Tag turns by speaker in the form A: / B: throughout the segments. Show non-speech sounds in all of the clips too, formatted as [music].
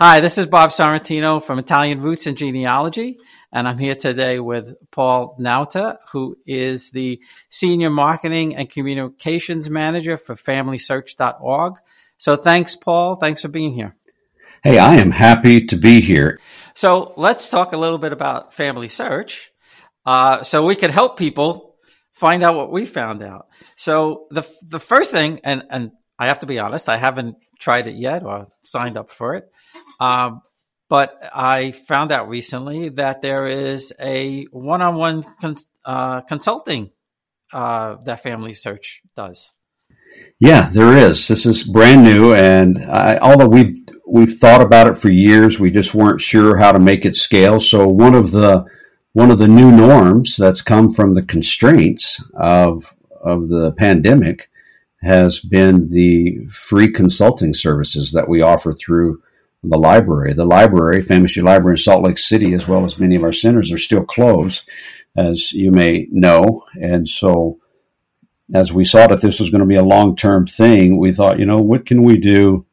A: Hi, this is Bob Sorrentino from Italian Roots and Genealogy, and I'm here today with Paul Nauta, who is the Senior Marketing and Communications Manager for FamilySearch.org. So thanks, Paul. Thanks for being here.
B: Hey, I am happy to be here.
A: So let's talk a little bit about Family Search, uh, so we can help people find out what we found out. So the the first thing, and and I have to be honest, I haven't tried it yet or signed up for it. Um, but I found out recently that there is a one-on-one con- uh, consulting uh, that Family Search does.
B: Yeah, there is. This is brand new, and I, although we've we've thought about it for years, we just weren't sure how to make it scale. So one of the one of the new norms that's come from the constraints of of the pandemic has been the free consulting services that we offer through the library. The library, Family Library in Salt Lake City, as well as many of our centers, are still closed, as you may know. And so, as we saw that this was going to be a long term thing, we thought, you know, what can we do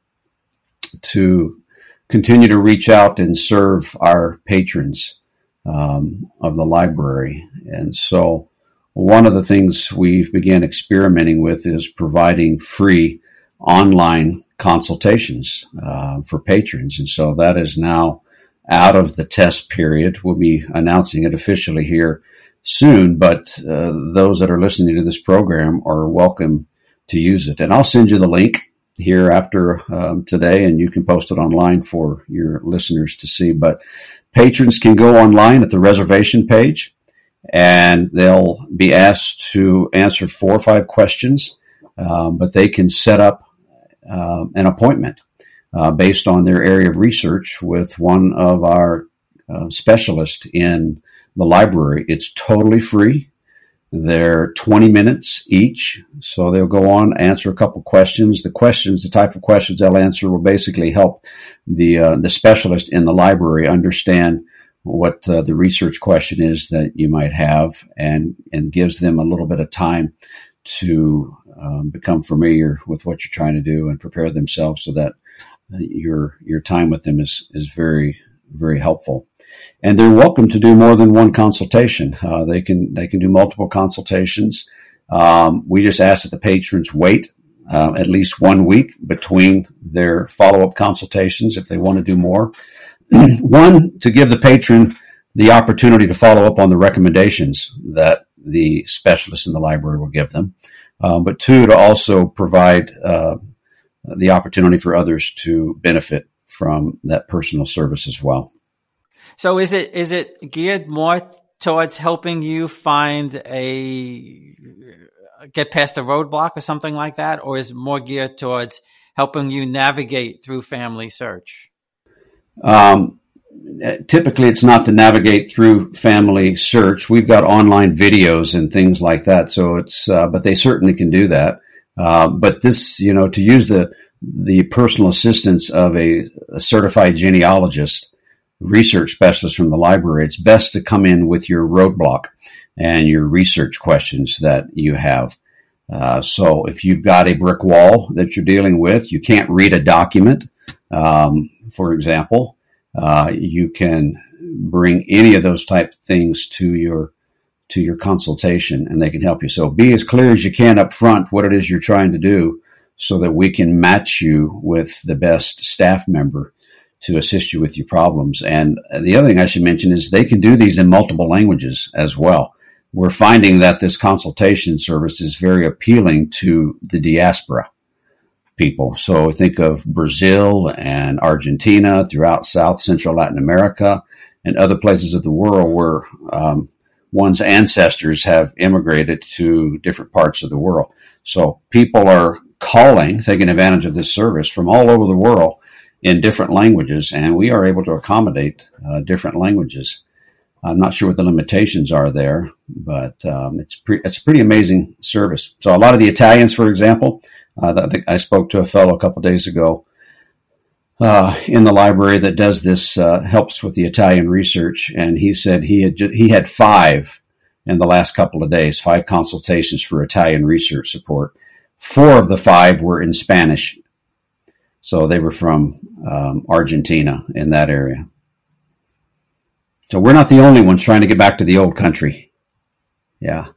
B: to continue to reach out and serve our patrons um, of the library? And so, one of the things we've began experimenting with is providing free online consultations uh, for patrons. And so that is now out of the test period. We'll be announcing it officially here soon, but uh, those that are listening to this program are welcome to use it. And I'll send you the link here after um, today, and you can post it online for your listeners to see. But patrons can go online at the reservation page and they'll be asked to answer four or five questions, um, but they can set up uh, an appointment uh, based on their area of research with one of our uh, specialists in the library. It's totally free. They're 20 minutes each. So they'll go on, answer a couple questions. The questions, the type of questions they'll answer will basically help the, uh, the specialist in the library understand what uh, the research question is that you might have and, and gives them a little bit of time to um, become familiar with what you're trying to do and prepare themselves so that uh, your your time with them is is very very helpful. And they're welcome to do more than one consultation. Uh, they can they can do multiple consultations. Um, we just ask that the patrons wait uh, at least one week between their follow up consultations if they want to do more. [clears throat] one to give the patron the opportunity to follow up on the recommendations that the specialists in the library will give them um, but two, to also provide uh, the opportunity for others to benefit from that personal service as well.
A: So is it is it geared more towards helping you find a get past a roadblock or something like that, or is it more geared towards helping you navigate through family search?
B: Um, typically it's not to navigate through family search. We've got online videos and things like that. So it's, uh, but they certainly can do that. Uh, but this, you know, to use the, the personal assistance of a, a, certified genealogist, research specialist from the library, it's best to come in with your roadblock and your research questions that you have. Uh, so if you've got a brick wall that you're dealing with, you can't read a document, um, for example, uh, you can bring any of those type of things to your to your consultation and they can help you. So be as clear as you can up front what it is you're trying to do so that we can match you with the best staff member to assist you with your problems. And the other thing I should mention is they can do these in multiple languages as well. We're finding that this consultation service is very appealing to the diaspora people. So think of Brazil and Argentina throughout South Central Latin America and other places of the world where um, one's ancestors have immigrated to different parts of the world. So people are calling, taking advantage of this service from all over the world in different languages, and we are able to accommodate uh, different languages. I'm not sure what the limitations are there, but um, it's pre- it's a pretty amazing service. So a lot of the Italians, for example, uh, I spoke to a fellow a couple days ago uh, in the library that does this, uh, helps with the Italian research, and he said he had ju- he had five in the last couple of days, five consultations for Italian research support. Four of the five were in Spanish. So they were from um, Argentina in that area. So we're not the only ones trying to get back to the old country. Yeah.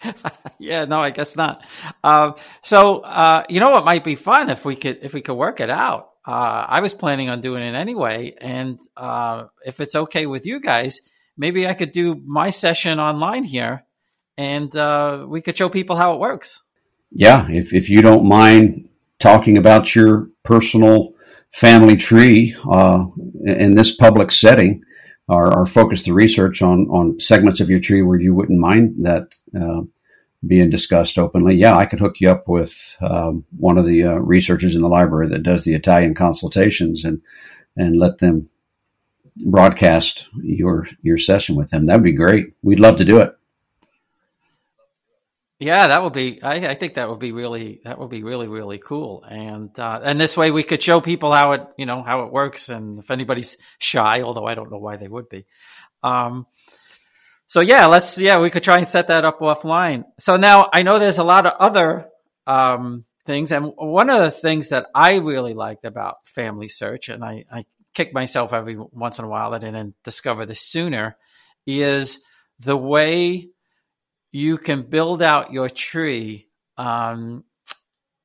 B: [laughs]
A: yeah, no, I guess not. Uh, so, uh, you know, it might be fun if we could if we could work it out. Uh, I was planning on doing it anyway, and uh, if it's okay with you guys, maybe I could do my session online here, and uh, we could show people how it works.
B: Yeah, if if you don't mind talking about your personal family tree uh, in this public setting, or, or, focus the research on on segments of your tree where you wouldn't mind that uh, being discussed openly. Yeah, I could hook you up with um, one of the uh, researchers in the library that does the Italian consultations and and let them broadcast your your session with them. That'd be great. We'd love to do it.
A: Yeah, that would be. I, I, think that would be really. That would be really, really cool. And uh, and this way we could show people how it, you know, how it works. And if anybody's shy, although I don't know why they would be. Um, so yeah, let's. Yeah, we could try and set that up offline. So now I know there's a lot of other um, things, and one of the things that I really liked about Family Search, and I, I kick myself every once in a while that I didn't discover this sooner, is the way you can build out your tree, um,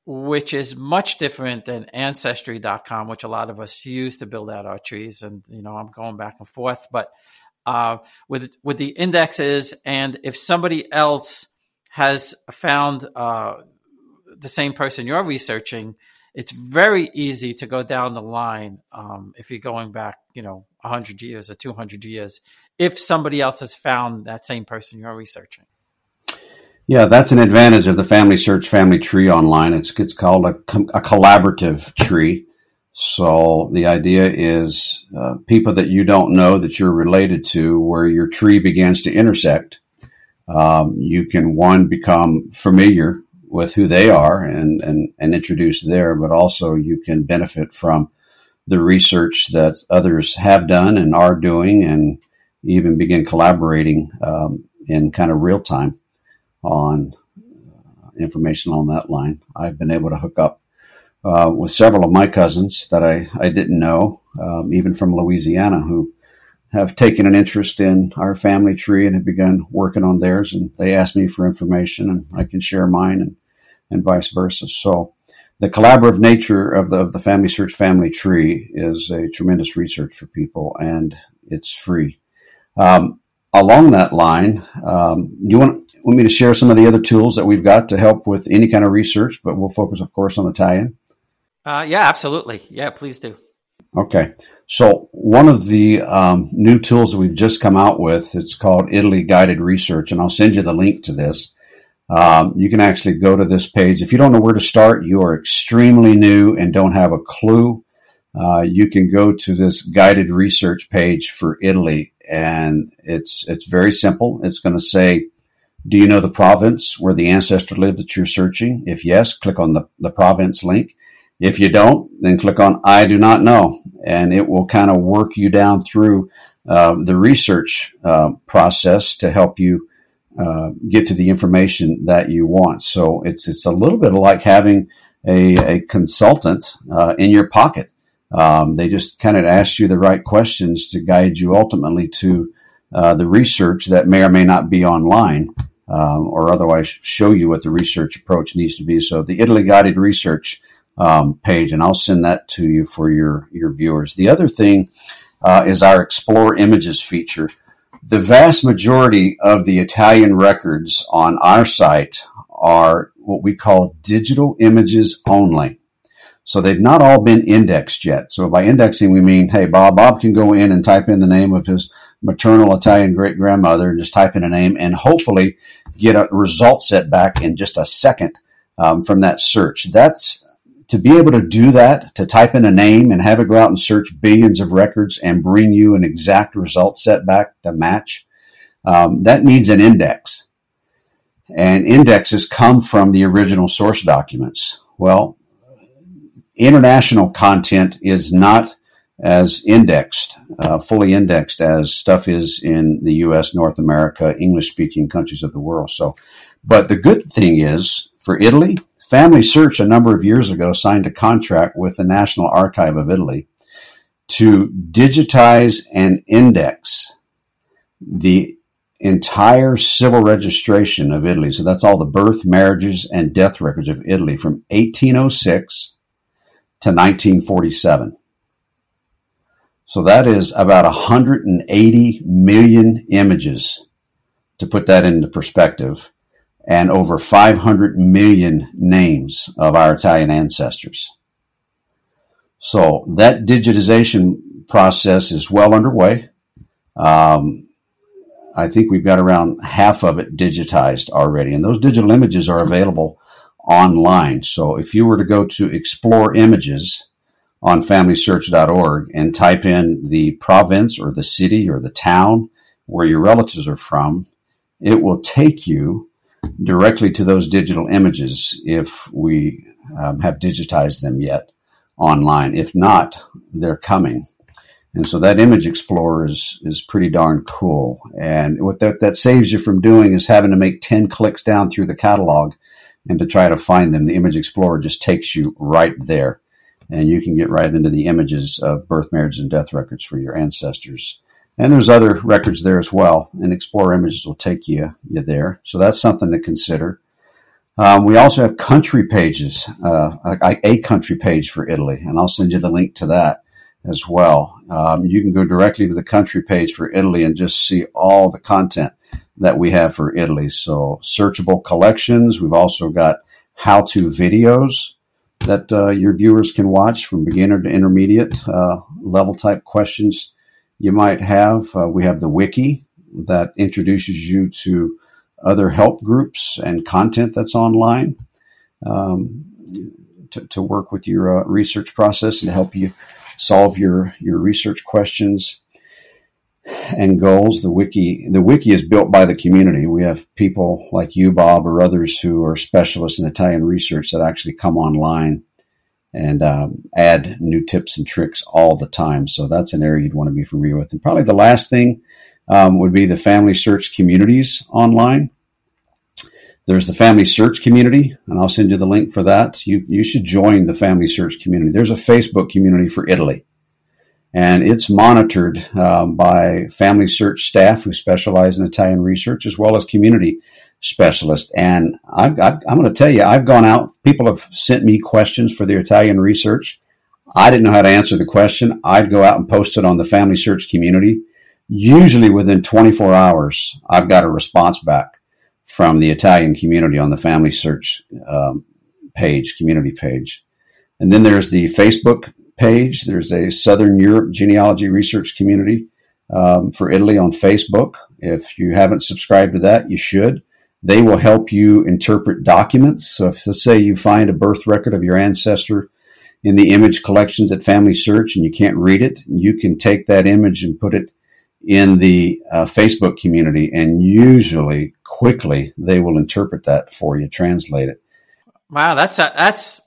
A: which is much different than ancestry.com, which a lot of us use to build out our trees. And, you know, I'm going back and forth, but, uh, with, with the indexes and if somebody else has found, uh, the same person you're researching, it's very easy to go down the line um, if you're going back, you know, 100 years or 200 years, if somebody else has found that same person you're researching.
B: Yeah, that's an advantage of the Family Search Family Tree online. It's it's called a, a collaborative tree. So the idea is uh, people that you don't know that you're related to, where your tree begins to intersect. Um, you can one become familiar with who they are and, and and introduce there, but also you can benefit from the research that others have done and are doing, and even begin collaborating um, in kind of real time on uh, information on that line. I've been able to hook up uh, with several of my cousins that I, I didn't know, um, even from Louisiana, who have taken an interest in our family tree and have begun working on theirs. And they ask me for information, and I can share mine, and, and vice versa. So, the collaborative nature of the, of the Family Search Family Tree is a tremendous research for people, and it's free. Um, along that line, um, you want want me to share some of the other tools that we've got to help with any kind of research, but we'll focus, of course, on the tie-in.
A: Uh, yeah, absolutely. Yeah, please do.
B: Okay. So one of the um, new tools that we've just come out with, it's called Italy Guided Research, and I'll send you the link to this. Um, you can actually go to this page. If you don't know where to start, you are extremely new and don't have a clue. Uh, you can go to this guided research page for Italy, and it's it's very simple. It's going to say do you know the province where the ancestor lived that you're searching? If yes, click on the, the province link. If you don't, then click on I do not know, and it will kind of work you down through uh, the research uh, process to help you uh, get to the information that you want. So it's it's a little bit like having a, a consultant uh, in your pocket. Um, they just kind of ask you the right questions to guide you ultimately to uh, the research that may or may not be online um, or otherwise show you what the research approach needs to be. So the Italy Guided Research um, page, and I'll send that to you for your, your viewers. The other thing uh, is our Explore Images feature. The vast majority of the Italian records on our site are what we call digital images only. So they've not all been indexed yet. So by indexing, we mean, hey, Bob, Bob can go in and type in the name of his maternal Italian great grandmother and just type in a name and hopefully get a result set back in just a second um, from that search. That's to be able to do that, to type in a name and have it go out and search billions of records and bring you an exact result set back to match. Um, that needs an index. And indexes come from the original source documents. Well, international content is not as indexed, uh, fully indexed as stuff is in the U.S., North America, English speaking countries of the world. So, but the good thing is for Italy, Family Search, a number of years ago, signed a contract with the National Archive of Italy to digitize and index the entire civil registration of Italy. So that's all the birth, marriages, and death records of Italy from 1806 to 1947. So that is about 180 million images to put that into perspective, and over 500 million names of our Italian ancestors. So that digitization process is well underway. Um, I think we've got around half of it digitized already, and those digital images are available online. So if you were to go to explore images on familysearch.org and type in the province or the city or the town where your relatives are from, it will take you directly to those digital images if we um, have digitized them yet online. If not, they're coming. And so that image explorer is, is pretty darn cool. And what that, that saves you from doing is having to make 10 clicks down through the catalog and to try to find them. The image explorer just takes you right there. And you can get right into the images of birth, marriage, and death records for your ancestors. And there's other records there as well, and Explorer Images will take you, you there. So that's something to consider. Um, we also have country pages, uh, a, a, country page for Italy, and I'll send you the link to that as well. Um, you can go directly to the country page for Italy and just see all the content that we have for Italy. So searchable collections. We've also got how-to videos that uh, your viewers can watch from beginner to intermediate uh, level type questions you might have. Uh, we have the wiki that introduces you to other help groups and content that's online um, to, to, work with your uh, research process and help you solve your, your research questions and goals. The wiki the wiki is built by the community. We have people like you, Bob, or others who are specialists in Italian research that actually come online and um, add new tips and tricks all the time. So that's an area you'd want to be familiar with. And probably the last thing um, would be the family search communities online. There's the family search community, and I'll send you the link for that. You you should join the family search community. There's a Facebook community for Italy, and it's monitored um, by family search staff who specialize in Italian research as well as community specialist. And i am going to tell you, I've gone out, people have sent me questions for their Italian research. I didn't know how to answer the question. I'd go out and post it on the family search community. Usually within 24 hours, I've got a response back from the Italian community on the family search um, page, community page. And then there's the Facebook page. There's a Southern Europe genealogy research community um, for Italy on Facebook. If you haven't subscribed to that, you should. They will help you interpret documents. So if let's say you find a birth record of your ancestor in the image collections at Family Search and you can't read it, you can take that image and put it in the uh, Facebook community, and usually quickly they will interpret that for you, translate it.
A: Wow, that's a, that's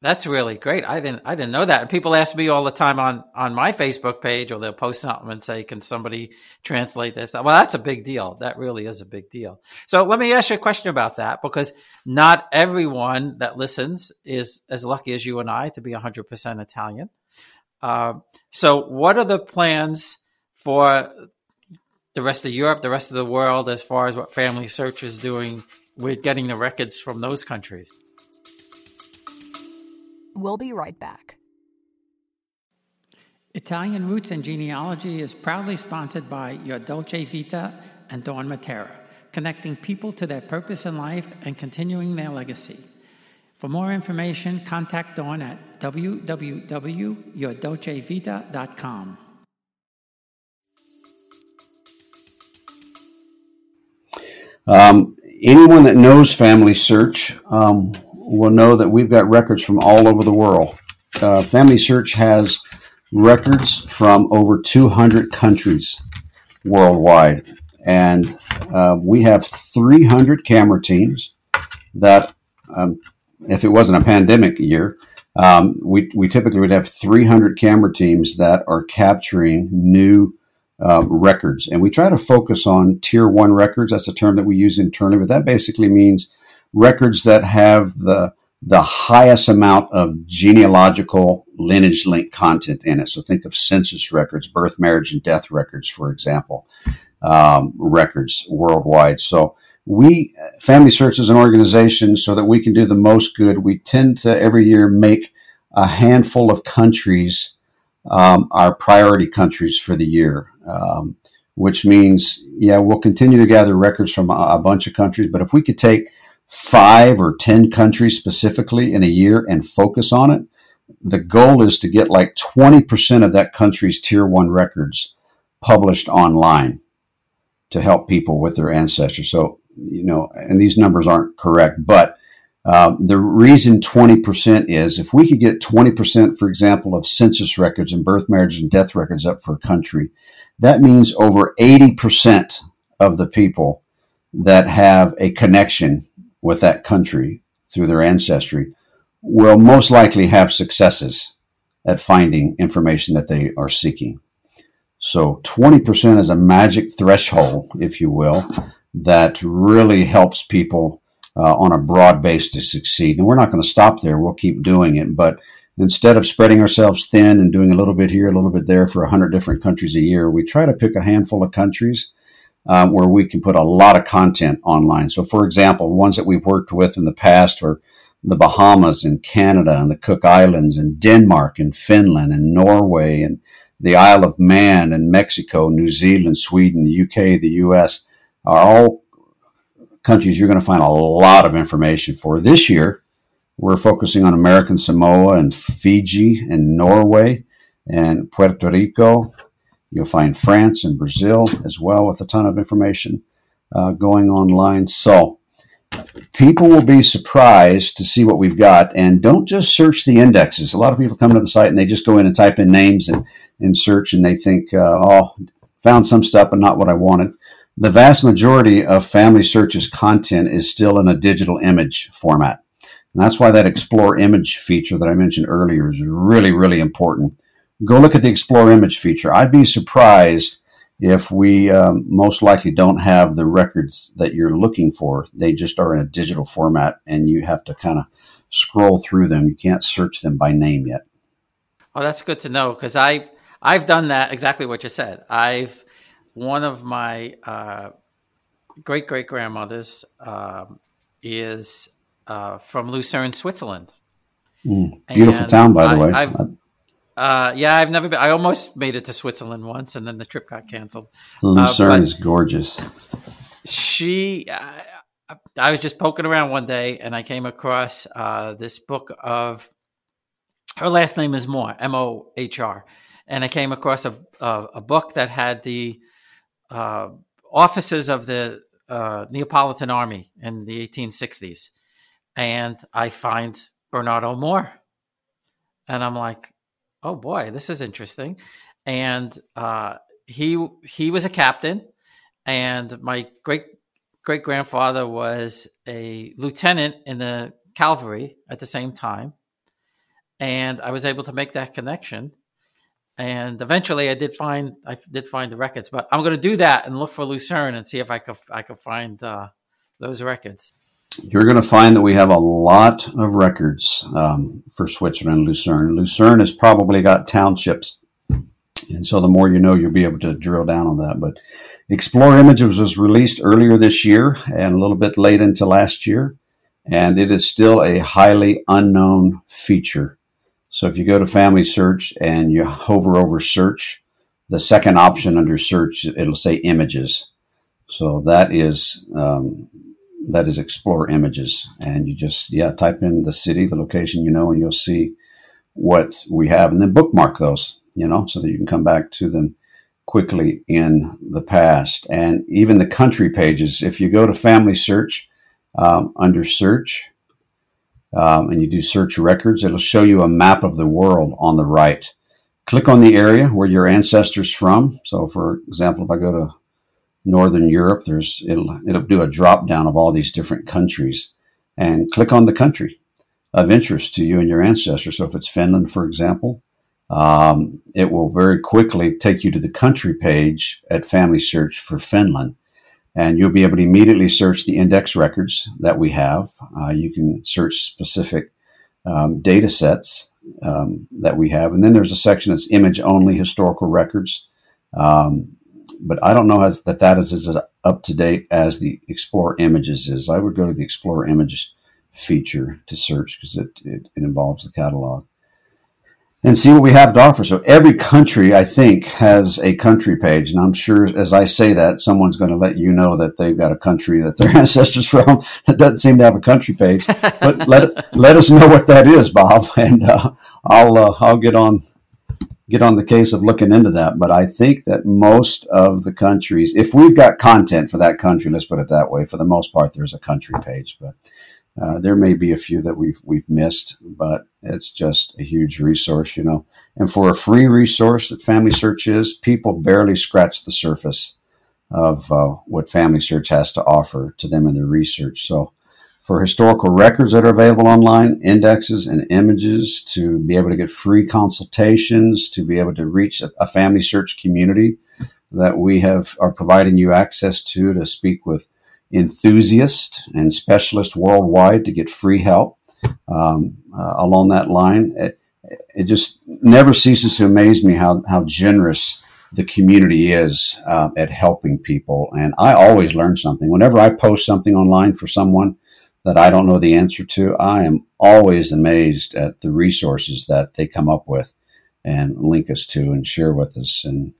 A: that's really great. I didn't I didn't know that. People ask me all the time on on my Facebook page, or they'll post something and say, "Can somebody translate this?" Well, that's a big deal. That really is a big deal. So let me ask you a question about that, because not everyone that listens is as lucky as you and I to be 100% Italian. Uh, so, what are the plans for the rest of Europe, the rest of the world, as far as what Family Search is doing with getting the records from those countries?
C: We'll be right back.
D: Italian Roots and Genealogy is proudly sponsored by Your Dolce Vita and Dawn Matera, connecting people to their purpose in life and continuing their legacy. For more information, contact Dawn at www.yourdolcevita.com.
B: Um, anyone that knows Family Search um, will know that we've got records from all over the world. Uh, Family Search has records from over 200 countries worldwide. And uh, we have 300 camera teams that, um, if it wasn't a pandemic year, um, we, we typically would have 300 camera teams that are capturing new uh, records. And we try to focus on tier one records. That's a term that we use internally, but that basically means records that have the the highest amount of genealogical lineage link content in it. So think of census records, birth, marriage, and death records, for example, um, records worldwide. So we, Family Search is an organization so that we can do the most good. We tend to every year make a handful of countries um, our priority countries for the year. Um, which means, yeah, we'll continue to gather records from a, a bunch of countries, but if we could take five or 10 countries specifically in a year and focus on it, the goal is to get like 20% of that country's tier one records published online to help people with their ancestors. So, you know, and these numbers aren't correct, but um, the reason 20% is if we could get 20%, for example, of census records and birth, marriage, and death records up for a country, that means over 80% of the people that have a connection with that country through their ancestry will most likely have successes at finding information that they are seeking. So 20% is a magic threshold, if you will, that really helps people uh, on a broad base to succeed. And we're not going to stop there. We'll keep doing it. But instead of spreading ourselves thin and doing a little bit here, a little bit there for 100 different countries a year, we try to pick a handful of countries um, where we can put a lot of content online. So, for example, ones that we've worked with in the past are the Bahamas and Canada and the Cook Islands and Denmark and Finland and Norway and the Isle of Man and Mexico, New Zealand, Sweden, the UK, the US are all countries you're going to find a lot of information for. This year, we're focusing on American Samoa and Fiji and Norway and Puerto Rico You'll find France and Brazil as well with a ton of information uh, going online. So people will be surprised to see what we've got. And don't just search the indexes. A lot of people come to the site and they just go in and type in names and, and search and they think, uh, oh, found some stuff, but not what I wanted. The vast majority of Family Search's content is still in a digital image format. And that's why that Explore Image feature that I mentioned earlier is really, really important go look at the Explore Image feature. I'd be surprised if we um, most likely don't have the records that you're looking for. They just are in a digital format, and you have to kind of scroll through them. You can't search them by name yet.
A: Oh, that's good to know because I've I've done that exactly what you said. I've one of my uh, great great grandmothers um, is uh, from Lucerne, Switzerland.
B: Mm, beautiful and town, by the I, way.
A: I've, uh, yeah, I've never been. I almost made it to Switzerland once, and then the trip got canceled.
B: Lucerne uh, is gorgeous.
A: She, uh, I was just poking around one day, and I came across uh, this book of her last name is Mohr, M O H R, and I came across a a, a book that had the uh, officers of the uh, Neapolitan Army in the 1860s, and I find Bernardo Mohr, and I'm like oh boy, this is interesting. And uh, he he was a captain, and my great great grandfather was a lieutenant in the cavalry at the same time. And I was able to make that connection. And eventually, I did find I did find the records, but I'm going to do that and look for Lucerne and see if I could I could find uh, those records
B: you're going to find that we have a lot of records um, for Switzerland, Lucerne. Lucerne has probably got townships. And so the more you know, you'll be able to drill down on that. But Explore Images was released earlier this year and a little bit late into last year. And it is still a highly unknown feature. So if you go to Family Search and you hover over search, the second option under search, it'll say images. So that is um, that is explore images. And you just yeah type in the city the location you know and you'll see what we have. And then bookmark those you know so that you can come back to them quickly in the past. And even the country pages if you go to family search um, under search um, and you do search records it'll show you a map of the world on the right click on the area where your ancestors from so for example if i go to Northern Europe, there's it'll it'll do a drop down of all these different countries, and click on the country of interest to you and your ancestors. So if it's Finland, for example, um, it will very quickly take you to the country page at Family Search for Finland. And you'll be able to immediately search the index records that we have. Uh, you can search specific um, data sets um, that we have, and then there's a section that's image only historical records. Um, but I don't know as, that that is as up to date as the Explore Images is. I would go to the Explore Images feature to search because it, it, it involves the catalog and see what we have to offer. So every country, I think, has a country page, and I'm sure as I say that, someone's going to let you know that they've got a country that their [laughs] ancestors from that doesn't seem to have a country page. But [laughs] let let us know what that is, Bob, [laughs] and uh, I'll uh, I'll get on get on the case of looking into that. But I think that most of the countries, if we've got content for that country, let's put it that way, for the most part, there's a country page, but. Uh, there may be a few that we've we've missed, but it's just a huge resource, you know. And for a free resource that Family Search is, people barely scratch the surface of uh, what Family Search has to offer to them in their research. So, for historical records that are available online, indexes and images, to be able to get free consultations, to be able to reach a, a Family Search community that we have are providing you access to to speak with enthusiasts and specialists worldwide to get free help um, uh, along that line. It, it, just never ceases to amaze me how, how generous the community is uh, at helping people. And I always learn something. Whenever I post something online for someone that I don't know the answer to, I am always amazed at the resources that they come up with and link us to and share with us. And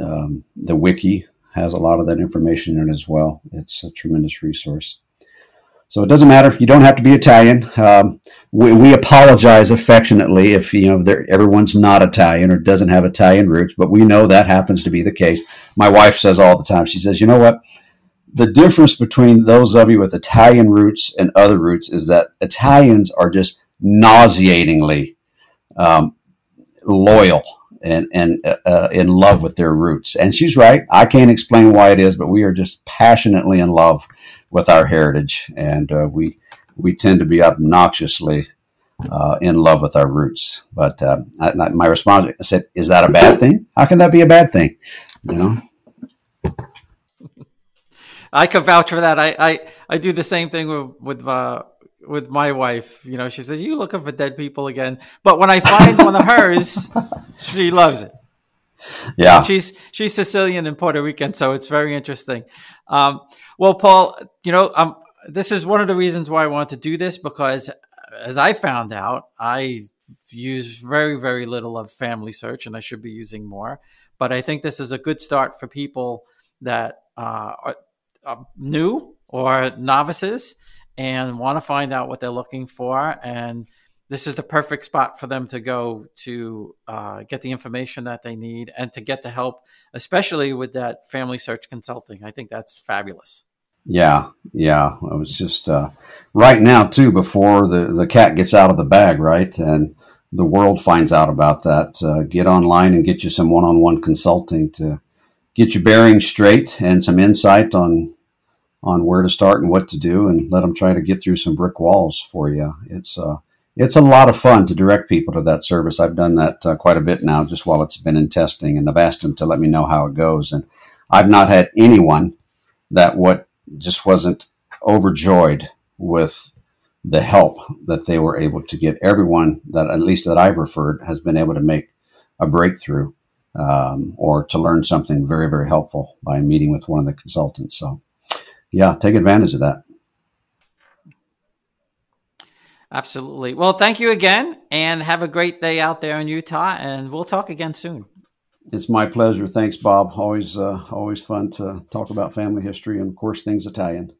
B: um, the wiki has a lot of that information in it as well. It's a tremendous resource. So it doesn't matter. You don't have to be Italian. Um, we, we, apologize affectionately if you know everyone's not Italian or doesn't have Italian roots, but we know that happens to be the case. My wife says all the time. She says, "You know what? The difference between those of you with Italian roots and other roots is that Italians are just nauseatingly um, loyal and and uh, uh, in love with their roots. And she's right. I can't explain why it is, but we are just passionately in love with our heritage, and uh, we we tend to be obnoxiously uh, in love with our roots. But um, I, my response I said, "Is that a bad thing? How can that be a bad thing?" You know. [laughs]
A: I can vouch for that. I, I, I do the same thing with with uh, with my wife. You know, she says, "You looking for dead people again?" But when I find one of hers, [laughs] she loves it.
B: Yeah,
A: and she's she's Sicilian and Puerto Rican, so it's very interesting. Um, well, Paul, you know, um, this is one of the reasons why I want to do this because, as I found out, I use very very little of Family Search, and I should be using more. But I think this is a good start for people that uh, are, are new or novices and want to find out what they're looking for. And this is the perfect spot for them to go to uh, get the information that they need and to get the help, especially with that family search consulting. I think that's fabulous.
B: Yeah, yeah. It was just uh, right now too before the the cat gets out of the bag, right? And the world finds out about that. Uh, get online and get you some one on one consulting to get your bearings straight and some insight on on where to start and what to do, and let them try to get through some brick walls for you. It's uh, it's a lot of fun to direct people to that service. I've done that uh, quite a bit now, just while it's been in testing, and I've asked them to let me know how it goes. And I've not had anyone that what just wasn't overjoyed with the help that they were able to get. Everyone that at least that I've referred has been able to make a breakthrough um, or to learn something very very helpful by meeting with one of the consultants. So yeah, take advantage of that.
A: Absolutely. Well, thank you again and have a great day out there in Utah and we'll talk again soon.
B: It's my pleasure. Thanks, Bob. Always uh, always fun to talk about family history and of course things Italian.